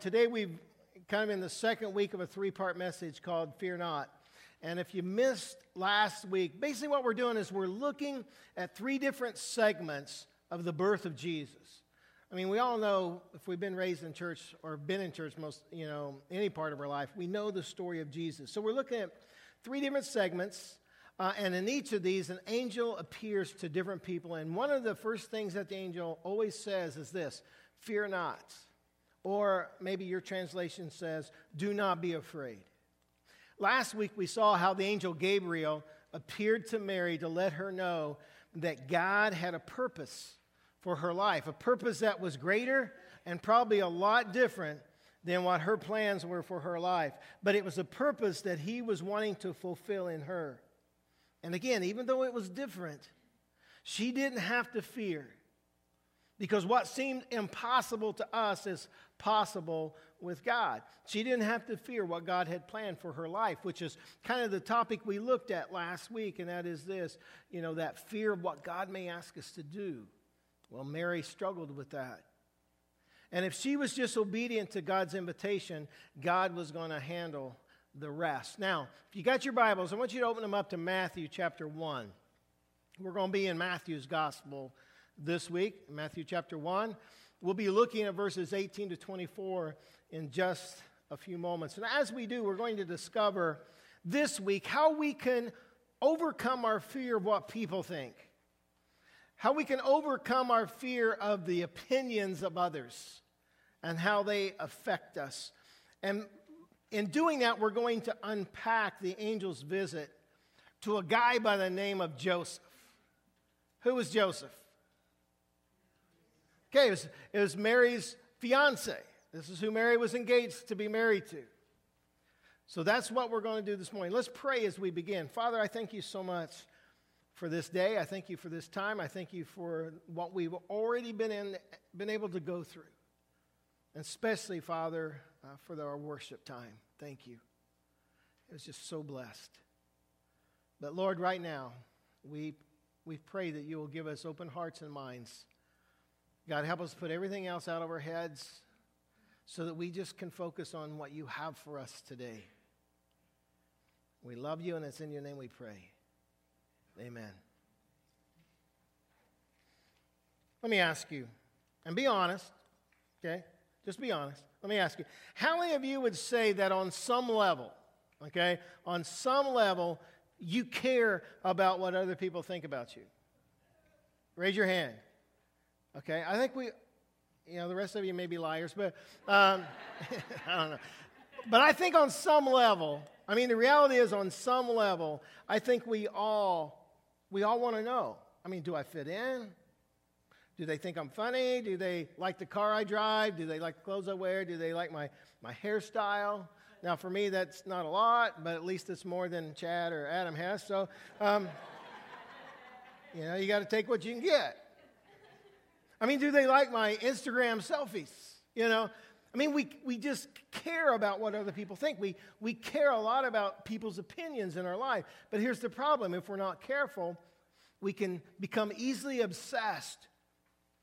Today we've kind of in the second week of a three part message called Fear Not. And if you missed last week, basically what we're doing is we're looking at three different segments of the birth of Jesus. I mean, we all know if we've been raised in church or been in church most, you know, any part of our life, we know the story of Jesus. So we're looking at three different segments. Uh, and in each of these, an angel appears to different people. And one of the first things that the angel always says is this Fear not. Or maybe your translation says, Do not be afraid. Last week we saw how the angel Gabriel appeared to Mary to let her know that God had a purpose for her life, a purpose that was greater and probably a lot different than what her plans were for her life. But it was a purpose that he was wanting to fulfill in her. And again, even though it was different, she didn't have to fear. Because what seemed impossible to us is possible with God. She didn't have to fear what God had planned for her life, which is kind of the topic we looked at last week, and that is this you know, that fear of what God may ask us to do. Well, Mary struggled with that. And if she was just obedient to God's invitation, God was going to handle the rest. Now, if you got your Bibles, I want you to open them up to Matthew chapter 1. We're going to be in Matthew's gospel this week, Matthew chapter 1. We'll be looking at verses 18 to 24 in just a few moments. And as we do, we're going to discover this week how we can overcome our fear of what people think, how we can overcome our fear of the opinions of others, and how they affect us. And in doing that, we're going to unpack the angel's visit to a guy by the name of Joseph. Who was Joseph? Okay, it was, it was Mary's fiance. This is who Mary was engaged to be married to. So that's what we're going to do this morning. Let's pray as we begin. Father, I thank you so much for this day. I thank you for this time. I thank you for what we've already been, in, been able to go through. And especially, Father, uh, for our worship time. Thank you. It was just so blessed. But Lord, right now, we, we pray that you will give us open hearts and minds God, help us put everything else out of our heads so that we just can focus on what you have for us today. We love you, and it's in your name we pray. Amen. Let me ask you, and be honest, okay? Just be honest. Let me ask you, how many of you would say that on some level, okay, on some level, you care about what other people think about you? Raise your hand. Okay, I think we, you know, the rest of you may be liars, but um, I don't know. But I think on some level, I mean, the reality is on some level, I think we all, we all want to know. I mean, do I fit in? Do they think I'm funny? Do they like the car I drive? Do they like the clothes I wear? Do they like my, my hairstyle? Now, for me, that's not a lot, but at least it's more than Chad or Adam has. So, um, you know, you got to take what you can get. I mean, do they like my Instagram selfies? You know, I mean, we, we just care about what other people think. We, we care a lot about people's opinions in our life. But here's the problem if we're not careful, we can become easily obsessed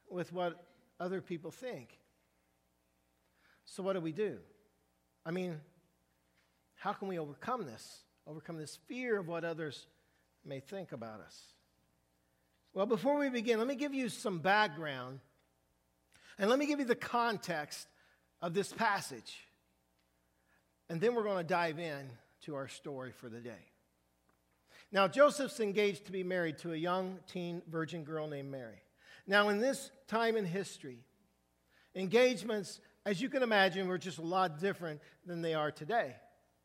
with what other people think. So, what do we do? I mean, how can we overcome this? Overcome this fear of what others may think about us? Well, before we begin, let me give you some background and let me give you the context of this passage. And then we're going to dive in to our story for the day. Now, Joseph's engaged to be married to a young teen virgin girl named Mary. Now, in this time in history, engagements, as you can imagine, were just a lot different than they are today.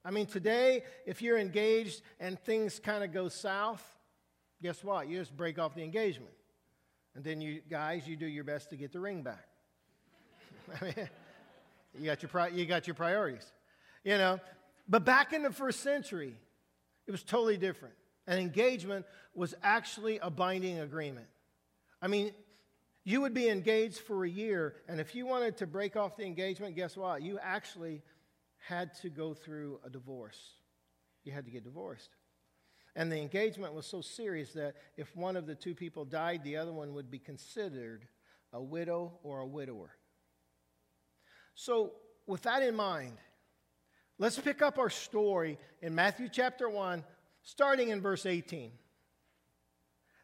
I mean, today, if you're engaged and things kind of go south, guess what? You just break off the engagement. And then you guys, you do your best to get the ring back. You got your pri- you got your priorities. You know, but back in the first century, it was totally different. An engagement was actually a binding agreement. I mean, you would be engaged for a year, and if you wanted to break off the engagement, guess what? You actually had to go through a divorce. You had to get divorced. And the engagement was so serious that if one of the two people died, the other one would be considered a widow or a widower. So with that in mind, let's pick up our story in Matthew chapter 1, starting in verse 18.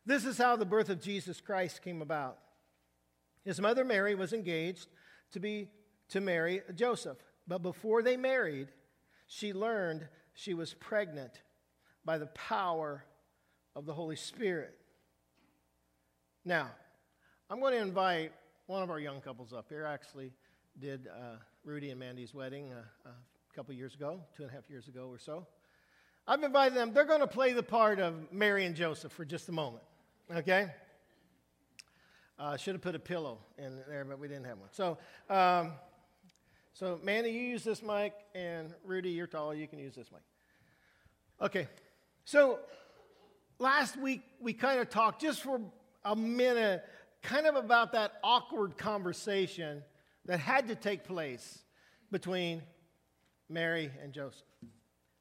This is how the birth of Jesus Christ came about. His mother Mary was engaged to be to marry Joseph, but before they married, she learned she was pregnant by the power of the Holy Spirit. Now, I'm going to invite one of our young couples up here. I Actually, did uh, Rudy and Mandy's wedding uh, a couple years ago, two and a half years ago or so. I've invited them. They're going to play the part of Mary and Joseph for just a moment. Okay? Uh, should have put a pillow in there, but we didn't have one. So, um, so Mandy, you use this mic, and Rudy, you're tall. You can use this mic. Okay. So last week we kind of talked just for a minute, kind of about that awkward conversation that had to take place between Mary and Joseph.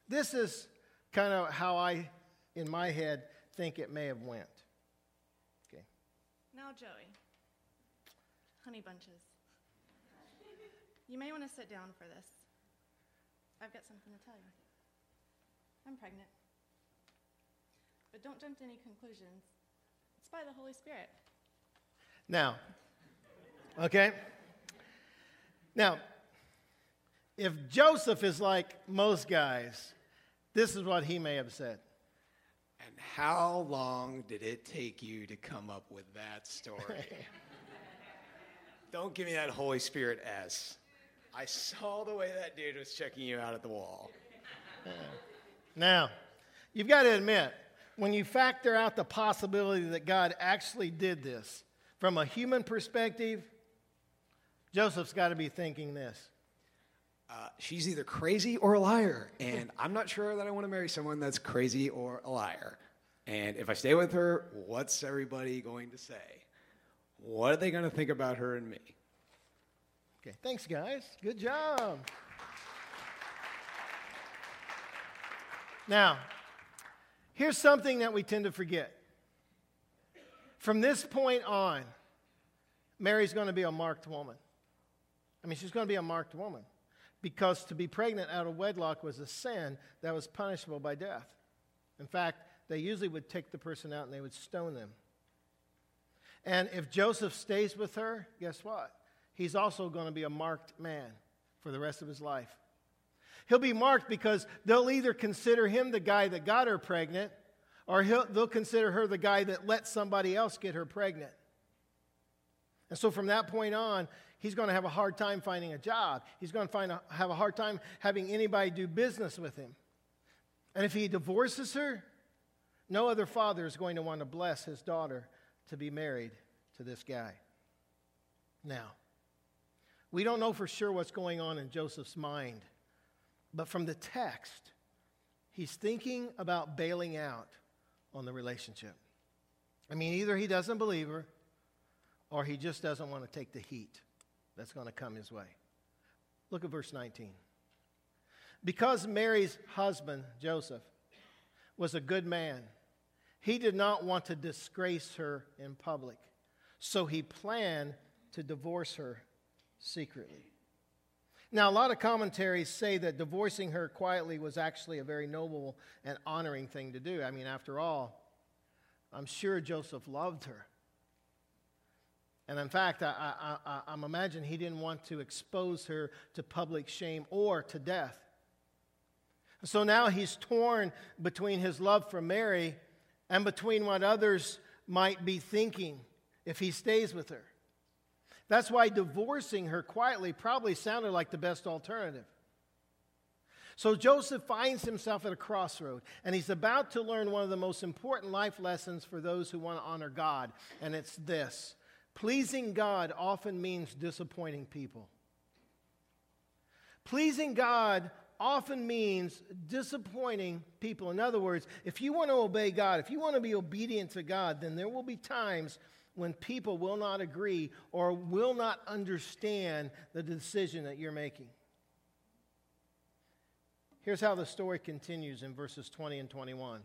This is kind of how I, in my head, think it may have went. Okay. Now, Joey, honey bunches, you may want to sit down for this. I've got something to tell you. I'm pregnant. But don't jump to any conclusions. It's by the Holy Spirit. Now, okay? Now, if Joseph is like most guys, this is what he may have said. And how long did it take you to come up with that story? Don't give me that Holy Spirit S. I saw the way that dude was checking you out at the wall. Uh, now, you've got to admit, when you factor out the possibility that God actually did this from a human perspective, Joseph's got to be thinking this. Uh, she's either crazy or a liar, and I'm not sure that I want to marry someone that's crazy or a liar. And if I stay with her, what's everybody going to say? What are they going to think about her and me? Okay, thanks, guys. Good job. Now, here's something that we tend to forget. From this point on, Mary's going to be a marked woman. I mean, she's going to be a marked woman because to be pregnant out of wedlock was a sin that was punishable by death. In fact, they usually would take the person out and they would stone them. And if Joseph stays with her, guess what? He's also going to be a marked man for the rest of his life. He'll be marked because they'll either consider him the guy that got her pregnant, or they'll consider her the guy that let somebody else get her pregnant. And so from that point on, he's going to have a hard time finding a job. He's going to find a, have a hard time having anybody do business with him. And if he divorces her, no other father is going to want to bless his daughter to be married to this guy. Now, we don't know for sure what's going on in Joseph's mind, but from the text, he's thinking about bailing out on the relationship. I mean, either he doesn't believe her or he just doesn't want to take the heat that's going to come his way. Look at verse 19. Because Mary's husband, Joseph, was a good man, he did not want to disgrace her in public. So he planned to divorce her secretly. Now, a lot of commentaries say that divorcing her quietly was actually a very noble and honoring thing to do. I mean, after all, I'm sure Joseph loved her. And in fact, I, I, I, I'm imagining he didn't want to expose her to public shame or to death. So now he's torn between his love for Mary and between what others might be thinking if he stays with her. That's why divorcing her quietly probably sounded like the best alternative. So Joseph finds himself at a crossroad, and he's about to learn one of the most important life lessons for those who want to honor God, and it's this Pleasing God often means disappointing people. Pleasing God often means disappointing people. In other words, if you want to obey God, if you want to be obedient to God, then there will be times when people will not agree or will not understand the decision that you're making. Here's how the story continues in verses 20 and 21.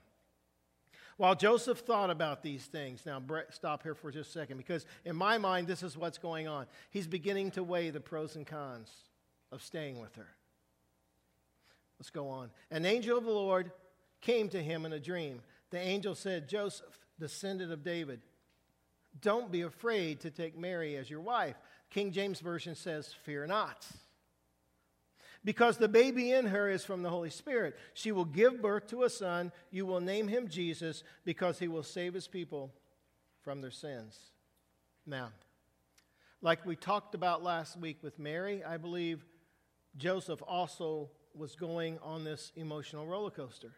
While Joseph thought about these things, now stop here for just a second, because in my mind, this is what's going on. He's beginning to weigh the pros and cons. of staying with her. Let's go on. An angel of the Lord came to him in a dream. The angel said, Joseph, descendant of David, don't be afraid to take Mary as your wife. King James Version says, Fear not. Because the baby in her is from the Holy Spirit. She will give birth to a son. You will name him Jesus because he will save his people from their sins. Now, like we talked about last week with Mary, I believe Joseph also was going on this emotional roller coaster.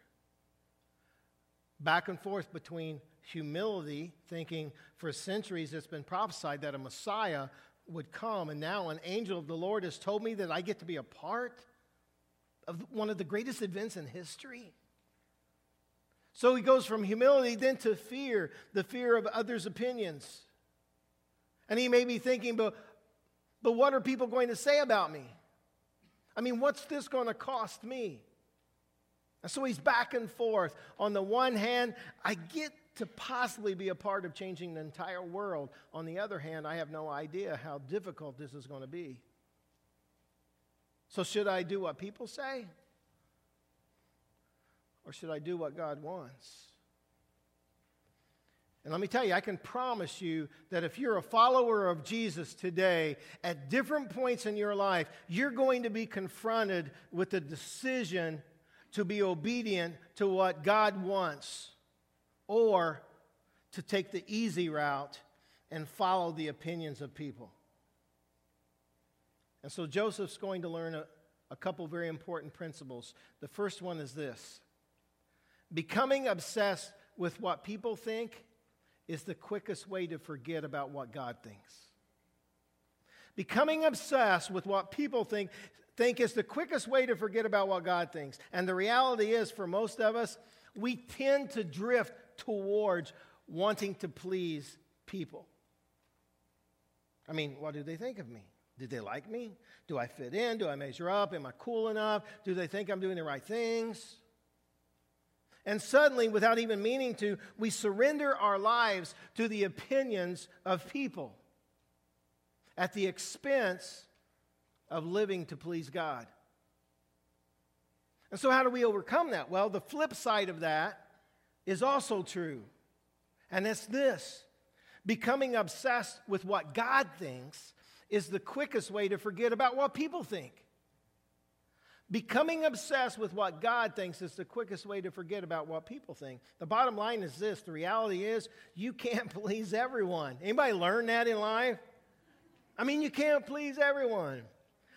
Back and forth between humility, thinking for centuries it's been prophesied that a Messiah would come, and now an angel of the Lord has told me that I get to be a part of one of the greatest events in history. So he goes from humility then to fear, the fear of others' opinions. And he may be thinking, but, but what are people going to say about me? I mean, what's this going to cost me? So he's back and forth. On the one hand, I get to possibly be a part of changing the entire world. On the other hand, I have no idea how difficult this is going to be. So, should I do what people say? Or should I do what God wants? And let me tell you, I can promise you that if you're a follower of Jesus today, at different points in your life, you're going to be confronted with the decision to be obedient to what God wants or to take the easy route and follow the opinions of people. And so Joseph's going to learn a, a couple very important principles. The first one is this becoming obsessed with what people think is the quickest way to forget about what God thinks. Becoming obsessed with what people think, think is the quickest way to forget about what God thinks. And the reality is, for most of us, we tend to drift towards wanting to please people. I mean, what do they think of me? Did they like me? Do I fit in? Do I measure up? Am I cool enough? Do they think I'm doing the right things? And suddenly, without even meaning to, we surrender our lives to the opinions of people at the expense of living to please God. And so, how do we overcome that? Well, the flip side of that is also true. And it's this becoming obsessed with what God thinks is the quickest way to forget about what people think. Becoming obsessed with what God thinks is the quickest way to forget about what people think. The bottom line is this the reality is you can't please everyone. Anybody learn that in life? I mean, you can't please everyone.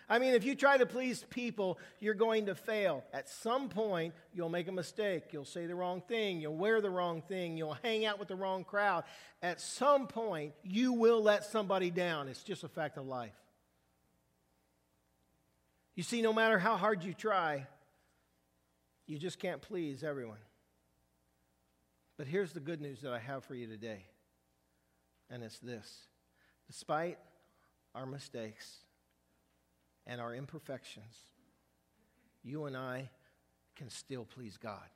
I mean, if you try to please people, you're going to fail. At some point, you'll make a mistake. You'll say the wrong thing. You'll wear the wrong thing. You'll hang out with the wrong crowd. At some point, you will let somebody down. It's just a fact of life. You see, no matter how hard you try, you just can't please everyone. But here's the good news that I have for you today, and it's this despite our mistakes, and our imperfections, you and I can still please God.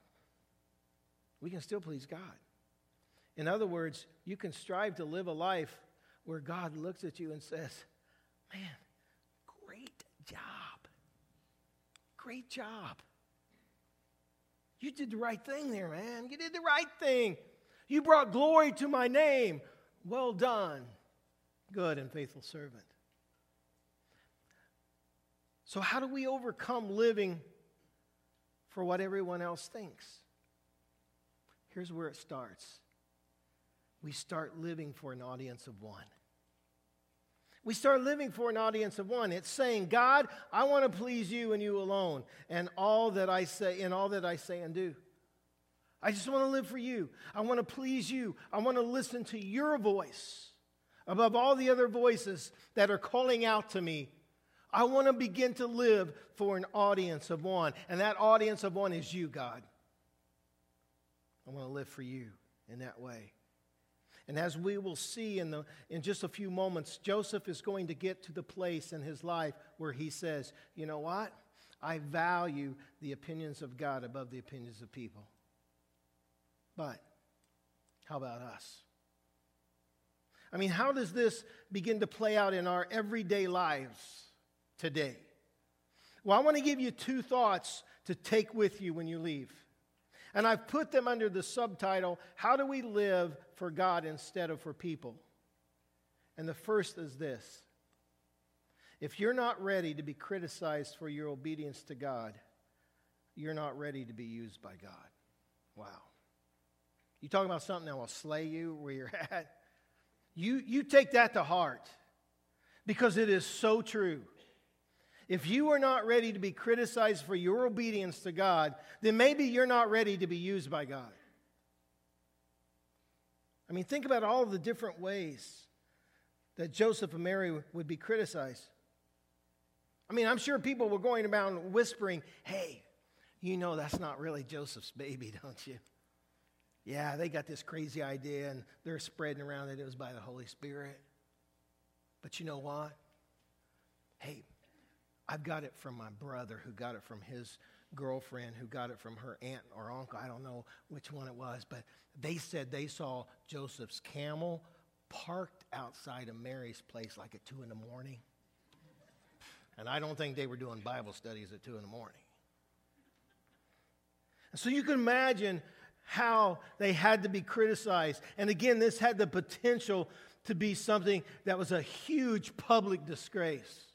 We can still please God. In other words, you can strive to live a life where God looks at you and says, Man, great job. Great job. You did the right thing there, man. You did the right thing. You brought glory to my name. Well done, good and faithful servant. So, how do we overcome living for what everyone else thinks? Here's where it starts we start living for an audience of one. We start living for an audience of one. It's saying, God, I want to please you and you alone, and all that I say, in all that I say and do. I just want to live for you. I want to please you. I want to listen to your voice above all the other voices that are calling out to me I want to begin to live for an audience of one. And that audience of one is you, God. I want to live for you in that way. And as we will see in, the, in just a few moments, Joseph is going to get to the place in his life where he says, You know what? I value the opinions of God above the opinions of people. But how about us? I mean, how does this begin to play out in our everyday lives? Today. Well, I want to give you two thoughts to take with you when you leave. And I've put them under the subtitle How Do We Live for God Instead of for People? And the first is this If you're not ready to be criticized for your obedience to God, you're not ready to be used by God. Wow. You talking about something that will slay you where you're at? You, you take that to heart because it is so true. If you are not ready to be criticized for your obedience to God, then maybe you're not ready to be used by God. I mean, think about all the different ways that Joseph and Mary would be criticized. I mean, I'm sure people were going around whispering, hey, you know that's not really Joseph's baby, don't you? Yeah, they got this crazy idea and they're spreading around that it was by the Holy Spirit. But you know what? Hey, I've got it from my brother who got it from his girlfriend who got it from her aunt or uncle. I don't know which one it was, but they said they saw Joseph's camel parked outside of Mary's place like at 2 in the morning. And I don't think they were doing Bible studies at 2 in the morning. So you can imagine how they had to be criticized. And again, this had the potential to be something that was a huge public disgrace.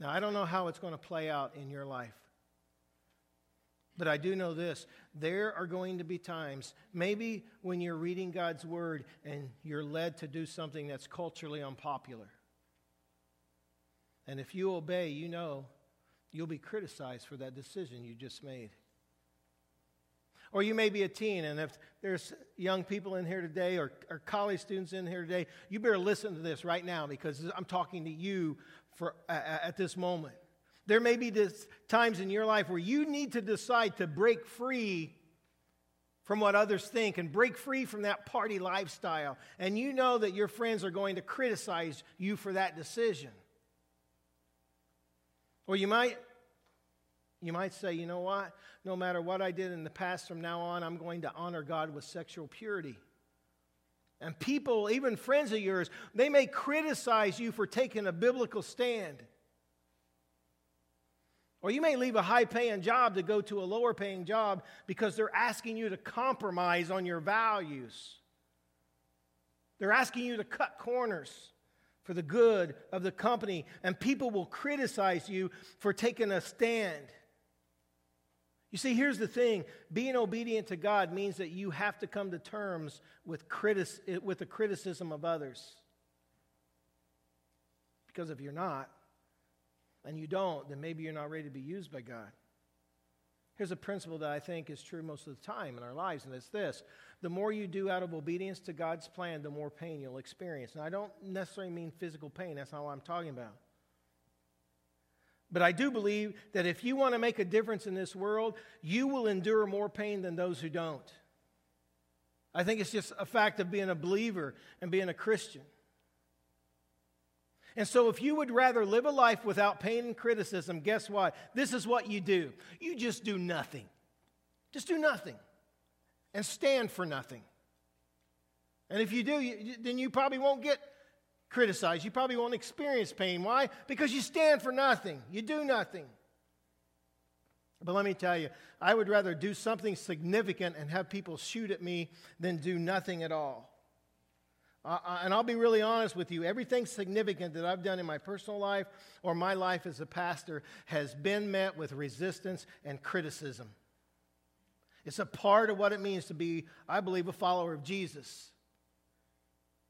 Now, I don't know how it's going to play out in your life. But I do know this there are going to be times, maybe when you're reading God's word and you're led to do something that's culturally unpopular. And if you obey, you know you'll be criticized for that decision you just made. Or you may be a teen, and if there's young people in here today or, or college students in here today, you better listen to this right now because I'm talking to you for, uh, at this moment. There may be times in your life where you need to decide to break free from what others think and break free from that party lifestyle. And you know that your friends are going to criticize you for that decision. Or you might you might say, you know what? No matter what I did in the past from now on, I'm going to honor God with sexual purity. And people, even friends of yours, they may criticize you for taking a biblical stand. Or you may leave a high paying job to go to a lower paying job because they're asking you to compromise on your values. They're asking you to cut corners for the good of the company, and people will criticize you for taking a stand. You see, here's the thing being obedient to God means that you have to come to terms with, critic- with the criticism of others. Because if you're not, and you don't, then maybe you're not ready to be used by God. Here's a principle that I think is true most of the time in our lives, and it's this the more you do out of obedience to God's plan, the more pain you'll experience. And I don't necessarily mean physical pain, that's not what I'm talking about. But I do believe that if you want to make a difference in this world, you will endure more pain than those who don't. I think it's just a fact of being a believer and being a Christian. And so, if you would rather live a life without pain and criticism, guess what? This is what you do you just do nothing. Just do nothing and stand for nothing. And if you do, then you probably won't get criticize. You probably won't experience pain. Why? Because you stand for nothing, you do nothing. But let me tell you, I would rather do something significant and have people shoot at me than do nothing at all. Uh, and I'll be really honest with you everything significant that I've done in my personal life or my life as a pastor has been met with resistance and criticism. It's a part of what it means to be, I believe, a follower of Jesus.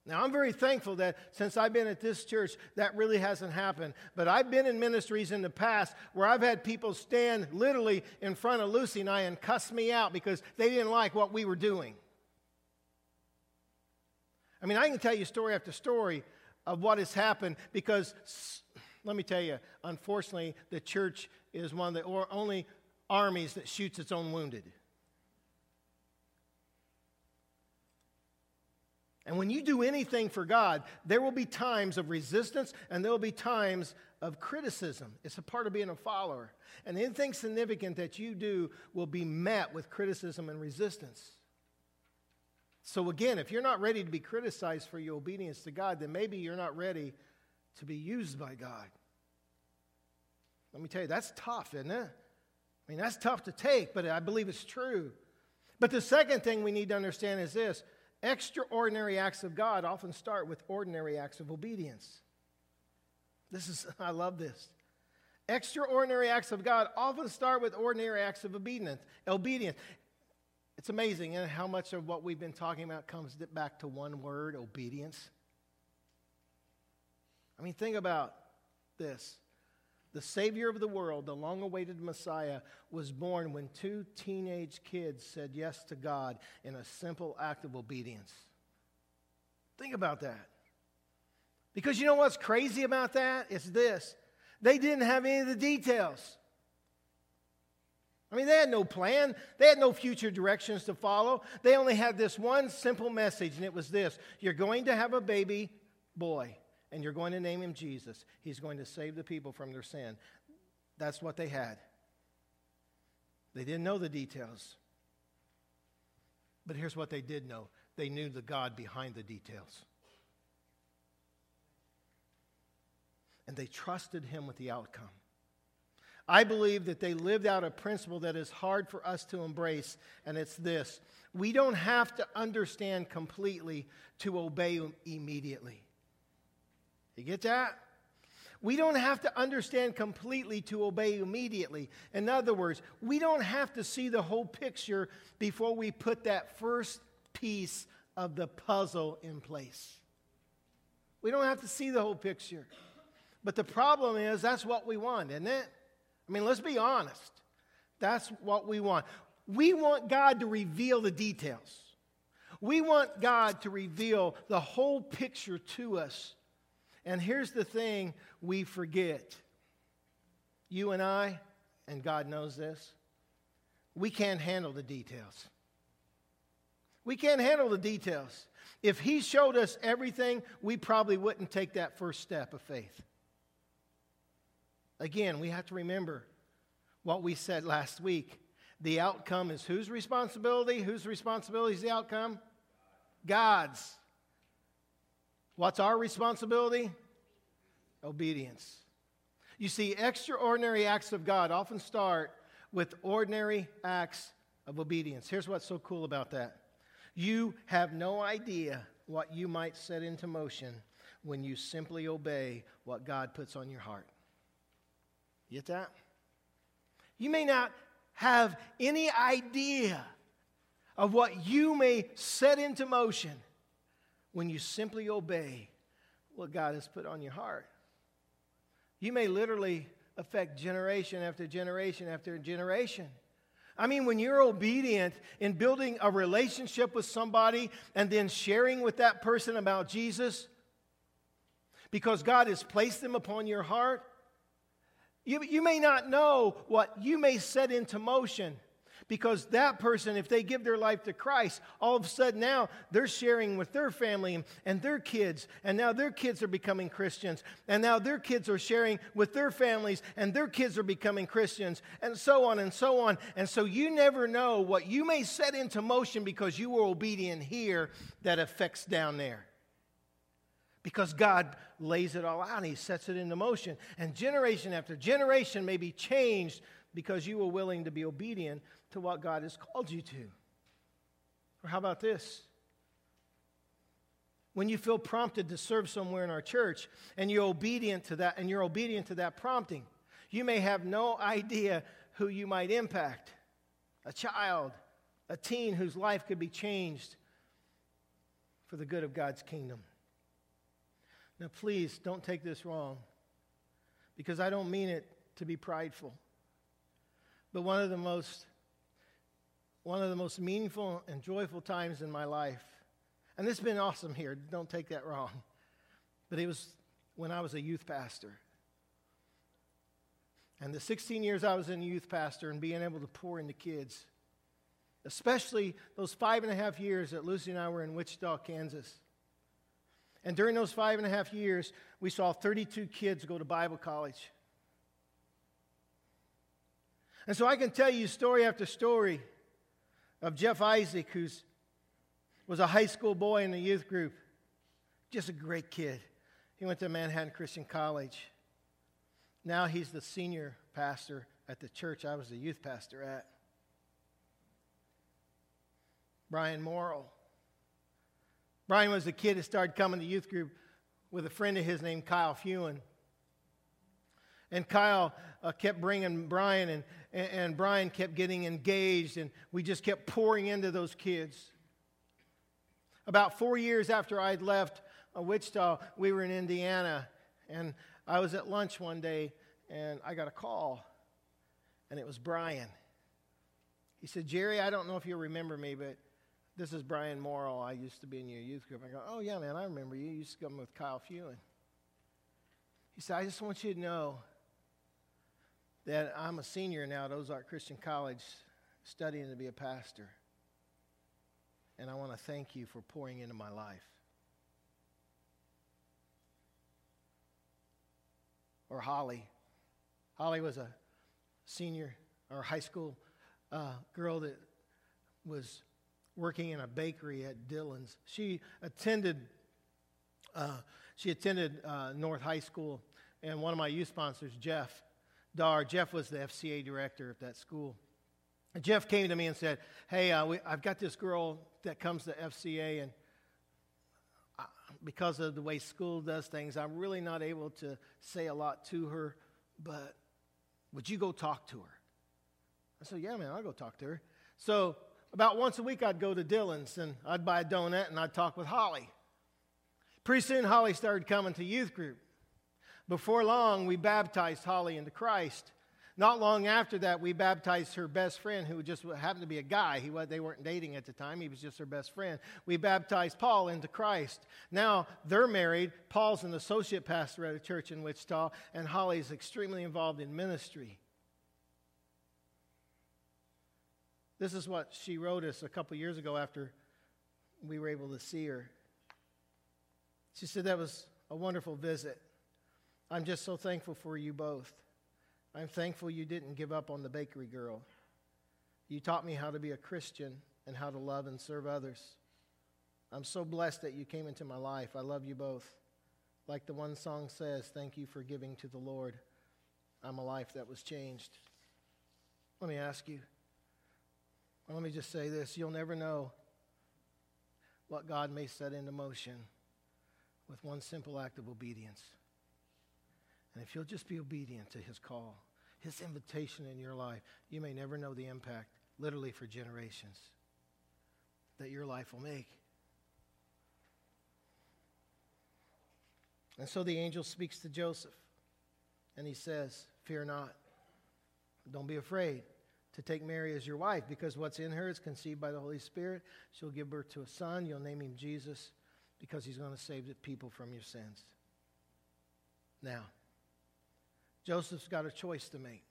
Now, I'm very thankful that since I've been at this church, that really hasn't happened. But I've been in ministries in the past where I've had people stand literally in front of Lucy and I and cuss me out because they didn't like what we were doing. I mean, I can tell you story after story of what has happened because, let me tell you, unfortunately, the church is one of the only armies that shoots its own wounded. And when you do anything for God, there will be times of resistance and there will be times of criticism. It's a part of being a follower. And anything significant that you do will be met with criticism and resistance. So, again, if you're not ready to be criticized for your obedience to God, then maybe you're not ready to be used by God. Let me tell you, that's tough, isn't it? I mean, that's tough to take, but I believe it's true. But the second thing we need to understand is this extraordinary acts of God often start with ordinary acts of obedience. This is, I love this. Extraordinary acts of God often start with ordinary acts of obedience. Obedience. It's amazing and how much of what we've been talking about comes back to one word obedience. I mean, think about this. The Savior of the world, the long awaited Messiah, was born when two teenage kids said yes to God in a simple act of obedience. Think about that. Because you know what's crazy about that? It's this they didn't have any of the details. I mean, they had no plan. They had no future directions to follow. They only had this one simple message, and it was this You're going to have a baby boy, and you're going to name him Jesus. He's going to save the people from their sin. That's what they had. They didn't know the details. But here's what they did know they knew the God behind the details. And they trusted him with the outcome. I believe that they lived out a principle that is hard for us to embrace, and it's this we don't have to understand completely to obey immediately. You get that? We don't have to understand completely to obey immediately. In other words, we don't have to see the whole picture before we put that first piece of the puzzle in place. We don't have to see the whole picture. But the problem is, that's what we want, isn't it? I mean, let's be honest. That's what we want. We want God to reveal the details. We want God to reveal the whole picture to us. And here's the thing we forget you and I, and God knows this, we can't handle the details. We can't handle the details. If He showed us everything, we probably wouldn't take that first step of faith. Again, we have to remember what we said last week. The outcome is whose responsibility? Whose responsibility is the outcome? God's. What's our responsibility? Obedience. You see, extraordinary acts of God often start with ordinary acts of obedience. Here's what's so cool about that you have no idea what you might set into motion when you simply obey what God puts on your heart. Get that? You may not have any idea of what you may set into motion when you simply obey what God has put on your heart. You may literally affect generation after generation after generation. I mean, when you're obedient in building a relationship with somebody and then sharing with that person about Jesus, because God has placed them upon your heart, you, you may not know what you may set into motion because that person, if they give their life to Christ, all of a sudden now they're sharing with their family and their kids, and now their kids are becoming Christians, and now their kids are sharing with their families, and their kids are becoming Christians, and so on and so on. And so you never know what you may set into motion because you were obedient here that affects down there because God lays it all out He sets it into motion. And generation after generation may be changed because you were willing to be obedient to what God has called you to. Or how about this? When you feel prompted to serve somewhere in our church and you're obedient to that and you're obedient to that prompting, you may have no idea who you might impact. A child, a teen whose life could be changed for the good of God's kingdom. Now, please don't take this wrong because I don't mean it to be prideful. But one of the most one of the most meaningful and joyful times in my life. And it's been awesome here, don't take that wrong. But it was when I was a youth pastor. And the 16 years I was in youth pastor and being able to pour into kids, especially those five and a half years that Lucy and I were in Wichita, Kansas. And during those five and a half years, we saw 32 kids go to Bible college. And so I can tell you story after story of Jeff Isaac, who was a high school boy in the youth group. Just a great kid. He went to Manhattan Christian College. Now he's the senior pastor at the church I was the youth pastor at. Brian Morrill. Brian was the kid that started coming to youth group with a friend of his named Kyle Fewen. And Kyle uh, kept bringing Brian, and, and, and Brian kept getting engaged, and we just kept pouring into those kids. About four years after I'd left uh, Wichita, we were in Indiana, and I was at lunch one day, and I got a call, and it was Brian. He said, Jerry, I don't know if you remember me, but this is Brian Morrill. I used to be in your youth group. I go, Oh, yeah, man, I remember you. You used to come with Kyle Fewen. He said, I just want you to know that I'm a senior now at Ozark Christian College studying to be a pastor. And I want to thank you for pouring into my life. Or Holly. Holly was a senior or high school uh, girl that was working in a bakery at Dillon's. She attended, uh, she attended uh, North High School, and one of my youth sponsors, Jeff Dar, Jeff was the FCA director at that school. And Jeff came to me and said, "Hey, uh, we, I've got this girl that comes to FCA, and I, because of the way school does things, I'm really not able to say a lot to her. But would you go talk to her?" I said, "Yeah, man, I'll go talk to her." So about once a week, I'd go to Dillon's and I'd buy a donut and I'd talk with Holly. Pretty soon, Holly started coming to youth group. Before long, we baptized Holly into Christ. Not long after that, we baptized her best friend, who just happened to be a guy. He, they weren't dating at the time, he was just her best friend. We baptized Paul into Christ. Now they're married. Paul's an associate pastor at a church in Wichita, and Holly's extremely involved in ministry. This is what she wrote us a couple years ago after we were able to see her. She said, That was a wonderful visit. I'm just so thankful for you both. I'm thankful you didn't give up on the bakery girl. You taught me how to be a Christian and how to love and serve others. I'm so blessed that you came into my life. I love you both. Like the one song says, thank you for giving to the Lord. I'm a life that was changed. Let me ask you let me just say this you'll never know what God may set into motion with one simple act of obedience. And if you'll just be obedient to his call, his invitation in your life, you may never know the impact, literally for generations, that your life will make. And so the angel speaks to Joseph, and he says, Fear not, don't be afraid to take Mary as your wife because what's in her is conceived by the Holy Spirit. She'll give birth to a son. You'll name him Jesus because he's going to save the people from your sins. Now, Joseph's got a choice to make.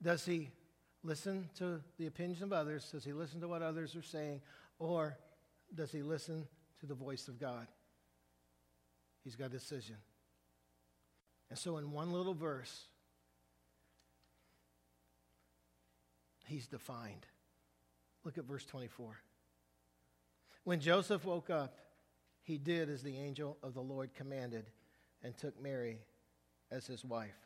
Does he listen to the opinions of others? Does he listen to what others are saying? Or does he listen to the voice of God? He's got a decision. And so, in one little verse, he's defined. Look at verse 24. When Joseph woke up, he did as the angel of the Lord commanded and took Mary as his wife.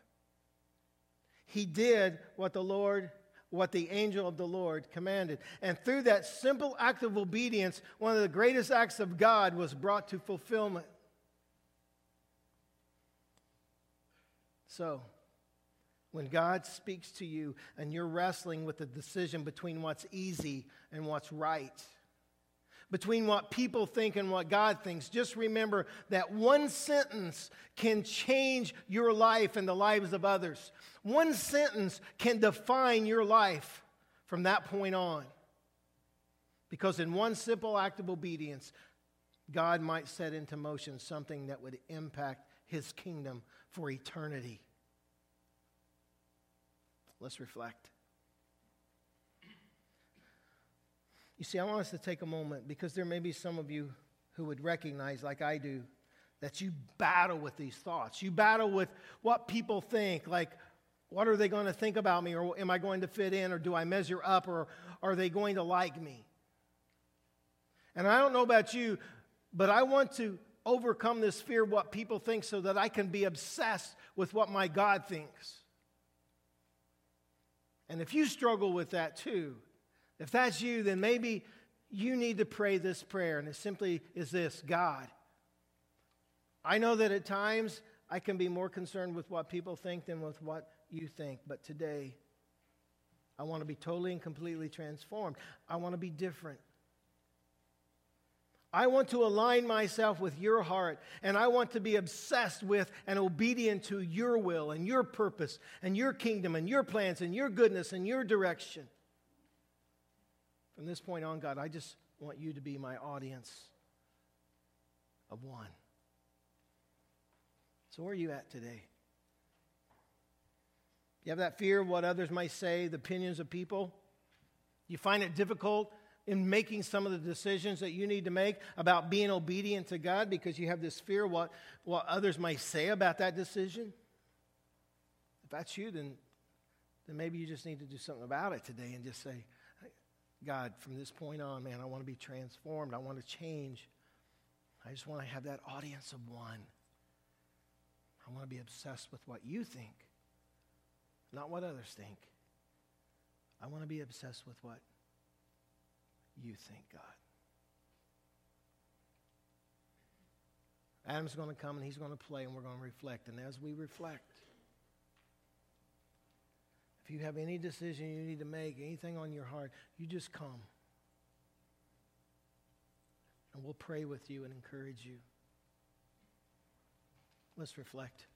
He did what the Lord what the angel of the Lord commanded. And through that simple act of obedience, one of the greatest acts of God was brought to fulfillment. So, when God speaks to you and you're wrestling with the decision between what's easy and what's right, between what people think and what God thinks, just remember that one sentence can change your life and the lives of others. One sentence can define your life from that point on. Because in one simple act of obedience, God might set into motion something that would impact his kingdom for eternity. Let's reflect. You see, I want us to take a moment because there may be some of you who would recognize, like I do, that you battle with these thoughts. You battle with what people think, like, what are they going to think about me? Or am I going to fit in? Or do I measure up? Or are they going to like me? And I don't know about you, but I want to overcome this fear of what people think so that I can be obsessed with what my God thinks. And if you struggle with that too, if that's you, then maybe you need to pray this prayer. And it simply is this God, I know that at times I can be more concerned with what people think than with what you think. But today, I want to be totally and completely transformed. I want to be different. I want to align myself with your heart, and I want to be obsessed with and obedient to your will and your purpose and your kingdom and your plans and your goodness and your direction. From this point on, God, I just want you to be my audience of one. So, where are you at today? You have that fear of what others might say, the opinions of people? You find it difficult in making some of the decisions that you need to make about being obedient to God because you have this fear what, what others might say about that decision? If that's you, then, then maybe you just need to do something about it today and just say, God, from this point on, man, I want to be transformed. I want to change. I just want to have that audience of one. I want to be obsessed with what you think, not what others think. I want to be obsessed with what you think, God. Adam's going to come and he's going to play and we're going to reflect. And as we reflect, if you have any decision you need to make, anything on your heart, you just come. And we'll pray with you and encourage you. Let's reflect.